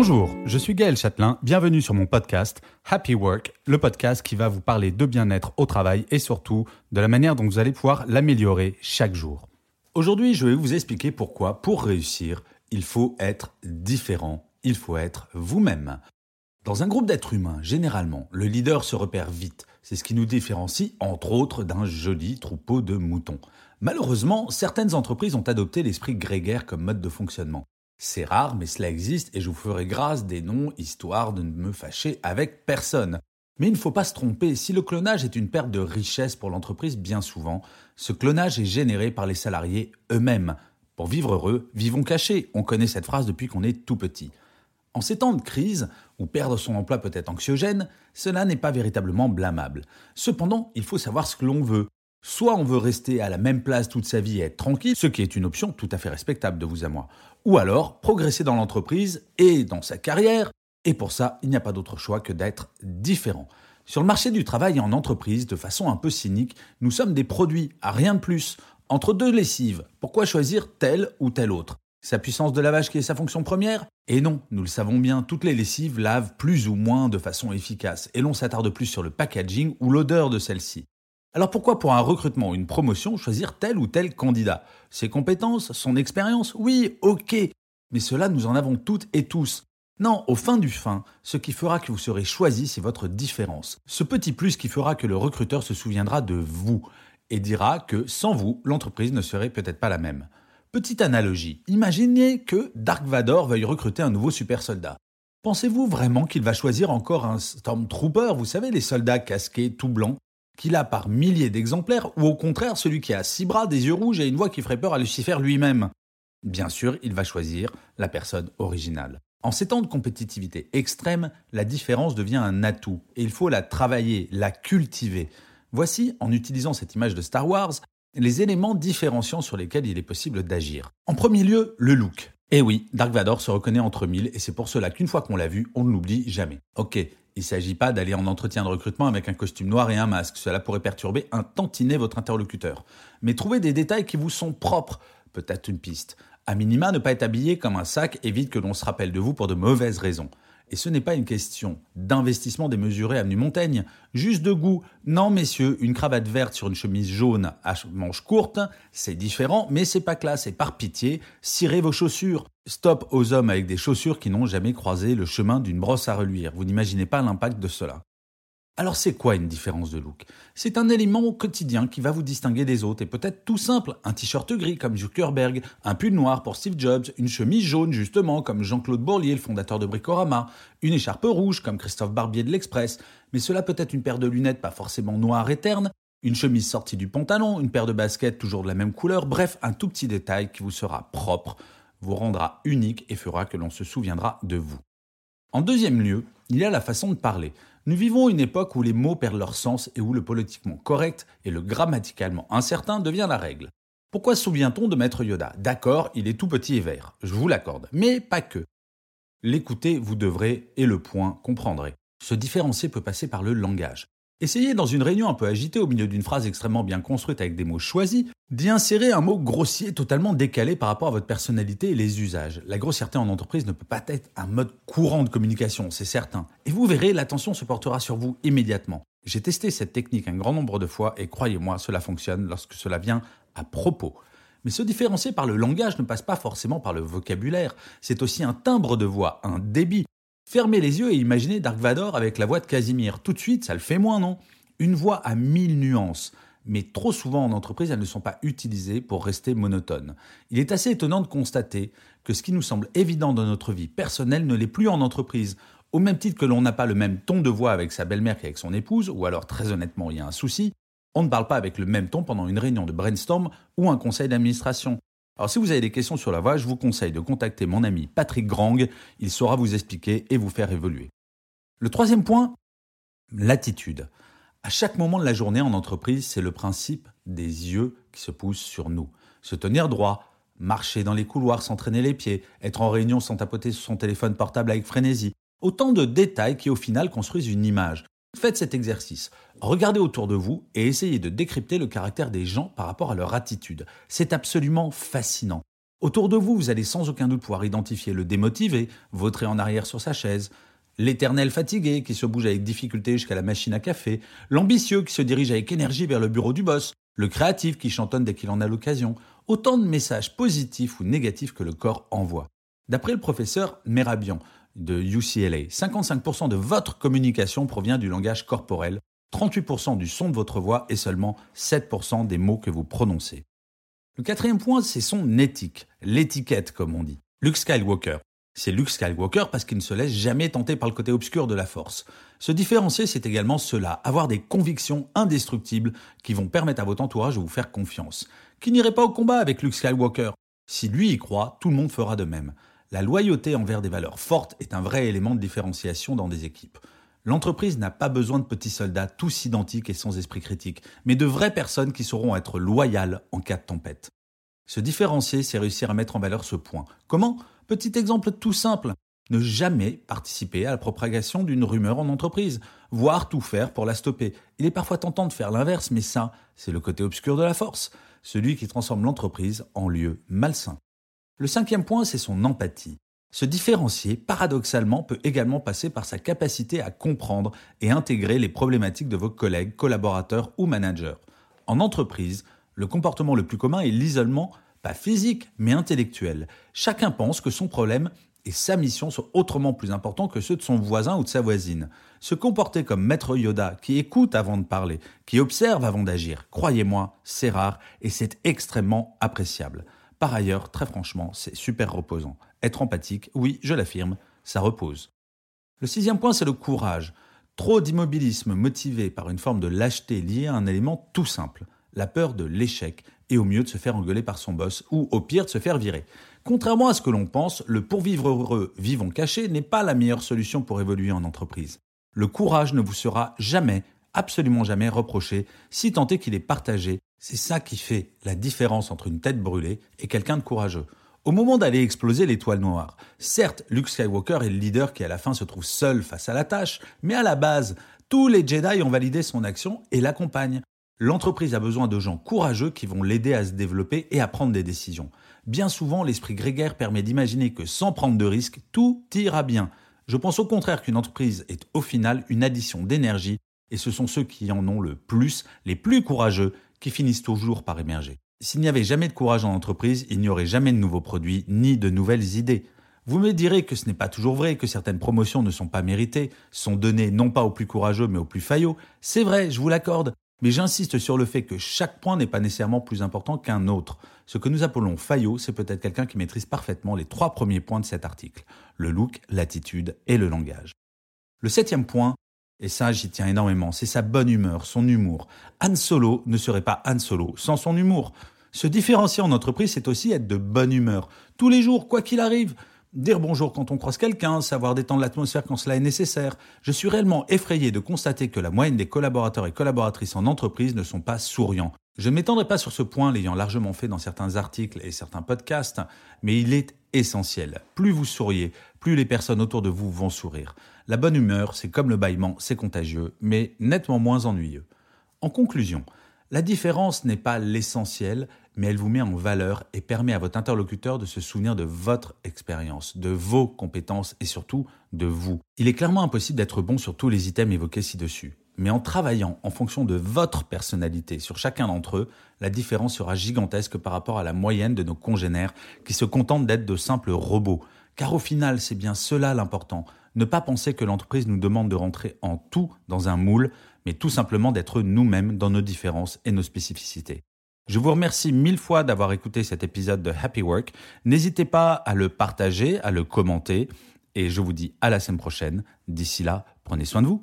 Bonjour, je suis Gaël Châtelain, bienvenue sur mon podcast Happy Work, le podcast qui va vous parler de bien-être au travail et surtout de la manière dont vous allez pouvoir l'améliorer chaque jour. Aujourd'hui, je vais vous expliquer pourquoi, pour réussir, il faut être différent, il faut être vous-même. Dans un groupe d'êtres humains, généralement, le leader se repère vite. C'est ce qui nous différencie, entre autres, d'un joli troupeau de moutons. Malheureusement, certaines entreprises ont adopté l'esprit grégaire comme mode de fonctionnement. C'est rare, mais cela existe et je vous ferai grâce des noms, histoire de ne me fâcher avec personne. Mais il ne faut pas se tromper, si le clonage est une perte de richesse pour l'entreprise bien souvent, ce clonage est généré par les salariés eux-mêmes. Pour vivre heureux, vivons cachés. On connaît cette phrase depuis qu'on est tout petit. En ces temps de crise, où perdre son emploi peut être anxiogène, cela n'est pas véritablement blâmable. Cependant, il faut savoir ce que l'on veut. Soit on veut rester à la même place toute sa vie et être tranquille, ce qui est une option tout à fait respectable de vous à moi. Ou alors progresser dans l'entreprise et dans sa carrière, et pour ça, il n'y a pas d'autre choix que d'être différent. Sur le marché du travail et en entreprise, de façon un peu cynique, nous sommes des produits, à rien de plus. Entre deux lessives, pourquoi choisir telle ou telle autre? Sa puissance de lavage qui est sa fonction première? Et non, nous le savons bien, toutes les lessives lavent plus ou moins de façon efficace, et l'on s'attarde plus sur le packaging ou l'odeur de celle-ci. Alors pourquoi pour un recrutement ou une promotion choisir tel ou tel candidat? Ses compétences, son expérience Oui, ok. Mais cela, nous en avons toutes et tous. Non, au fin du fin, ce qui fera que vous serez choisi, c'est votre différence. Ce petit plus qui fera que le recruteur se souviendra de vous et dira que sans vous, l'entreprise ne serait peut-être pas la même. Petite analogie, imaginez que Dark Vador veuille recruter un nouveau super soldat. Pensez-vous vraiment qu'il va choisir encore un Stormtrooper, vous savez, les soldats casqués tout blancs qu'il a par milliers d'exemplaires, ou au contraire celui qui a six bras, des yeux rouges et une voix qui ferait peur à Lucifer lui-même Bien sûr, il va choisir la personne originale. En ces temps de compétitivité extrême, la différence devient un atout, et il faut la travailler, la cultiver. Voici, en utilisant cette image de Star Wars, les éléments différenciants sur lesquels il est possible d'agir. En premier lieu, le look. Eh oui, Dark Vador se reconnaît entre mille, et c'est pour cela qu'une fois qu'on l'a vu, on ne l'oublie jamais. Ok, il ne s'agit pas d'aller en entretien de recrutement avec un costume noir et un masque, cela pourrait perturber un tantinet votre interlocuteur. Mais trouvez des détails qui vous sont propres, peut-être une piste. À minima, ne pas être habillé comme un sac évite que l'on se rappelle de vous pour de mauvaises raisons. Et ce n'est pas une question d'investissement démesuré avenue Montaigne, juste de goût. Non, messieurs, une cravate verte sur une chemise jaune à manches courtes, c'est différent, mais c'est pas classe. Et par pitié, cirez vos chaussures. Stop aux hommes avec des chaussures qui n'ont jamais croisé le chemin d'une brosse à reluire. Vous n'imaginez pas l'impact de cela. Alors c'est quoi une différence de look? C'est un élément quotidien qui va vous distinguer des autres et peut-être tout simple, un t-shirt gris comme Zuckerberg, un pull noir pour Steve Jobs, une chemise jaune justement comme Jean-Claude Bourlier, le fondateur de Bricorama, une écharpe rouge comme Christophe Barbier de l'Express, mais cela peut être une paire de lunettes pas forcément noires et ternes, une chemise sortie du pantalon, une paire de baskets toujours de la même couleur, bref, un tout petit détail qui vous sera propre, vous rendra unique et fera que l'on se souviendra de vous. En deuxième lieu, il y a la façon de parler. Nous vivons une époque où les mots perdent leur sens et où le politiquement correct et le grammaticalement incertain devient la règle. Pourquoi souvient-on de Maître Yoda? D'accord, il est tout petit et vert, je vous l'accorde, mais pas que. L'écouter, vous devrez, et le point, comprendrez. Se différencier peut passer par le langage. Essayez dans une réunion un peu agitée au milieu d'une phrase extrêmement bien construite avec des mots choisis, d'y insérer un mot grossier totalement décalé par rapport à votre personnalité et les usages. La grossièreté en entreprise ne peut pas être un mode courant de communication, c'est certain. Et vous verrez, l'attention se portera sur vous immédiatement. J'ai testé cette technique un grand nombre de fois et croyez-moi, cela fonctionne lorsque cela vient à propos. Mais se différencier par le langage ne passe pas forcément par le vocabulaire, c'est aussi un timbre de voix, un débit. Fermez les yeux et imaginez Dark Vador avec la voix de Casimir. Tout de suite, ça le fait moins, non? Une voix à mille nuances mais trop souvent en entreprise, elles ne sont pas utilisées pour rester monotones. Il est assez étonnant de constater que ce qui nous semble évident dans notre vie personnelle ne l'est plus en entreprise. Au même titre que l'on n'a pas le même ton de voix avec sa belle-mère qu'avec son épouse, ou alors très honnêtement il y a un souci, on ne parle pas avec le même ton pendant une réunion de brainstorm ou un conseil d'administration. Alors si vous avez des questions sur la voix, je vous conseille de contacter mon ami Patrick Grang, il saura vous expliquer et vous faire évoluer. Le troisième point, l'attitude. À chaque moment de la journée en entreprise, c'est le principe des yeux qui se poussent sur nous. Se tenir droit, marcher dans les couloirs sans traîner les pieds, être en réunion sans tapoter sur son téléphone portable avec frénésie. Autant de détails qui au final construisent une image. Faites cet exercice. Regardez autour de vous et essayez de décrypter le caractère des gens par rapport à leur attitude. C'est absolument fascinant. Autour de vous, vous allez sans aucun doute pouvoir identifier le démotivé, vautrer en arrière sur sa chaise, l'éternel fatigué qui se bouge avec difficulté jusqu'à la machine à café, l'ambitieux qui se dirige avec énergie vers le bureau du boss, le créatif qui chantonne dès qu'il en a l'occasion, autant de messages positifs ou négatifs que le corps envoie. D'après le professeur Merabian de UCLA, 55% de votre communication provient du langage corporel, 38% du son de votre voix et seulement 7% des mots que vous prononcez. Le quatrième point, c'est son éthique, l'étiquette comme on dit. Luke Skywalker, c'est Luke Skywalker parce qu'il ne se laisse jamais tenter par le côté obscur de la force. Se différencier, c'est également cela, avoir des convictions indestructibles qui vont permettre à votre entourage de vous faire confiance. Qui n'irait pas au combat avec Luke Skywalker? Si lui y croit, tout le monde fera de même. La loyauté envers des valeurs fortes est un vrai élément de différenciation dans des équipes. L'entreprise n'a pas besoin de petits soldats tous identiques et sans esprit critique, mais de vraies personnes qui sauront être loyales en cas de tempête. Se différencier, c'est réussir à mettre en valeur ce point. Comment? Petit exemple tout simple. Ne jamais participer à la propagation d'une rumeur en entreprise, voire tout faire pour la stopper. Il est parfois tentant de faire l'inverse, mais ça, c'est le côté obscur de la force, celui qui transforme l'entreprise en lieu malsain. Le cinquième point, c'est son empathie. Se différencier, paradoxalement, peut également passer par sa capacité à comprendre et intégrer les problématiques de vos collègues, collaborateurs ou managers. En entreprise, le comportement le plus commun est l'isolement pas physique, mais intellectuel. Chacun pense que son problème et sa mission sont autrement plus importants que ceux de son voisin ou de sa voisine. Se comporter comme maître Yoda, qui écoute avant de parler, qui observe avant d'agir, croyez-moi, c'est rare et c'est extrêmement appréciable. Par ailleurs, très franchement, c'est super reposant. Être empathique, oui, je l'affirme, ça repose. Le sixième point, c'est le courage. Trop d'immobilisme motivé par une forme de lâcheté liée à un élément tout simple, la peur de l'échec et au mieux de se faire engueuler par son boss, ou au pire de se faire virer. Contrairement à ce que l'on pense, le pour vivre heureux, vivons caché n'est pas la meilleure solution pour évoluer en entreprise. Le courage ne vous sera jamais, absolument jamais reproché, si tant est qu'il est partagé. C'est ça qui fait la différence entre une tête brûlée et quelqu'un de courageux. Au moment d'aller exploser l'étoile noire, certes, Luke Skywalker est le leader qui à la fin se trouve seul face à la tâche, mais à la base, tous les Jedi ont validé son action et l'accompagnent. L'entreprise a besoin de gens courageux qui vont l'aider à se développer et à prendre des décisions. Bien souvent, l'esprit grégaire permet d'imaginer que sans prendre de risques, tout ira bien. Je pense au contraire qu'une entreprise est au final une addition d'énergie et ce sont ceux qui en ont le plus, les plus courageux, qui finissent toujours par émerger. S'il n'y avait jamais de courage en entreprise, il n'y aurait jamais de nouveaux produits ni de nouvelles idées. Vous me direz que ce n'est pas toujours vrai, que certaines promotions ne sont pas méritées, sont données non pas aux plus courageux mais aux plus faillots. C'est vrai, je vous l'accorde, mais j'insiste sur le fait que chaque point n'est pas nécessairement plus important qu'un autre. Ce que nous appelons faillot, c'est peut-être quelqu'un qui maîtrise parfaitement les trois premiers points de cet article. Le look, l'attitude et le langage. Le septième point, et ça j'y tiens énormément, c'est sa bonne humeur, son humour. Han Solo ne serait pas Han Solo sans son humour. Se différencier en entreprise, c'est aussi être de bonne humeur. Tous les jours, quoi qu'il arrive dire bonjour quand on croise quelqu'un, savoir détendre l'atmosphère quand cela est nécessaire. Je suis réellement effrayé de constater que la moyenne des collaborateurs et collaboratrices en entreprise ne sont pas souriants. Je ne m'étendrai pas sur ce point, l'ayant largement fait dans certains articles et certains podcasts, mais il est essentiel. Plus vous souriez, plus les personnes autour de vous vont sourire. La bonne humeur, c'est comme le bâillement, c'est contagieux, mais nettement moins ennuyeux. En conclusion, la différence n'est pas l'essentiel, mais elle vous met en valeur et permet à votre interlocuteur de se souvenir de votre expérience, de vos compétences et surtout de vous. Il est clairement impossible d'être bon sur tous les items évoqués ci-dessus. Mais en travaillant en fonction de votre personnalité sur chacun d'entre eux, la différence sera gigantesque par rapport à la moyenne de nos congénères qui se contentent d'être de simples robots. Car au final, c'est bien cela l'important. Ne pas penser que l'entreprise nous demande de rentrer en tout dans un moule, mais tout simplement d'être nous-mêmes dans nos différences et nos spécificités. Je vous remercie mille fois d'avoir écouté cet épisode de Happy Work. N'hésitez pas à le partager, à le commenter, et je vous dis à la semaine prochaine. D'ici là, prenez soin de vous.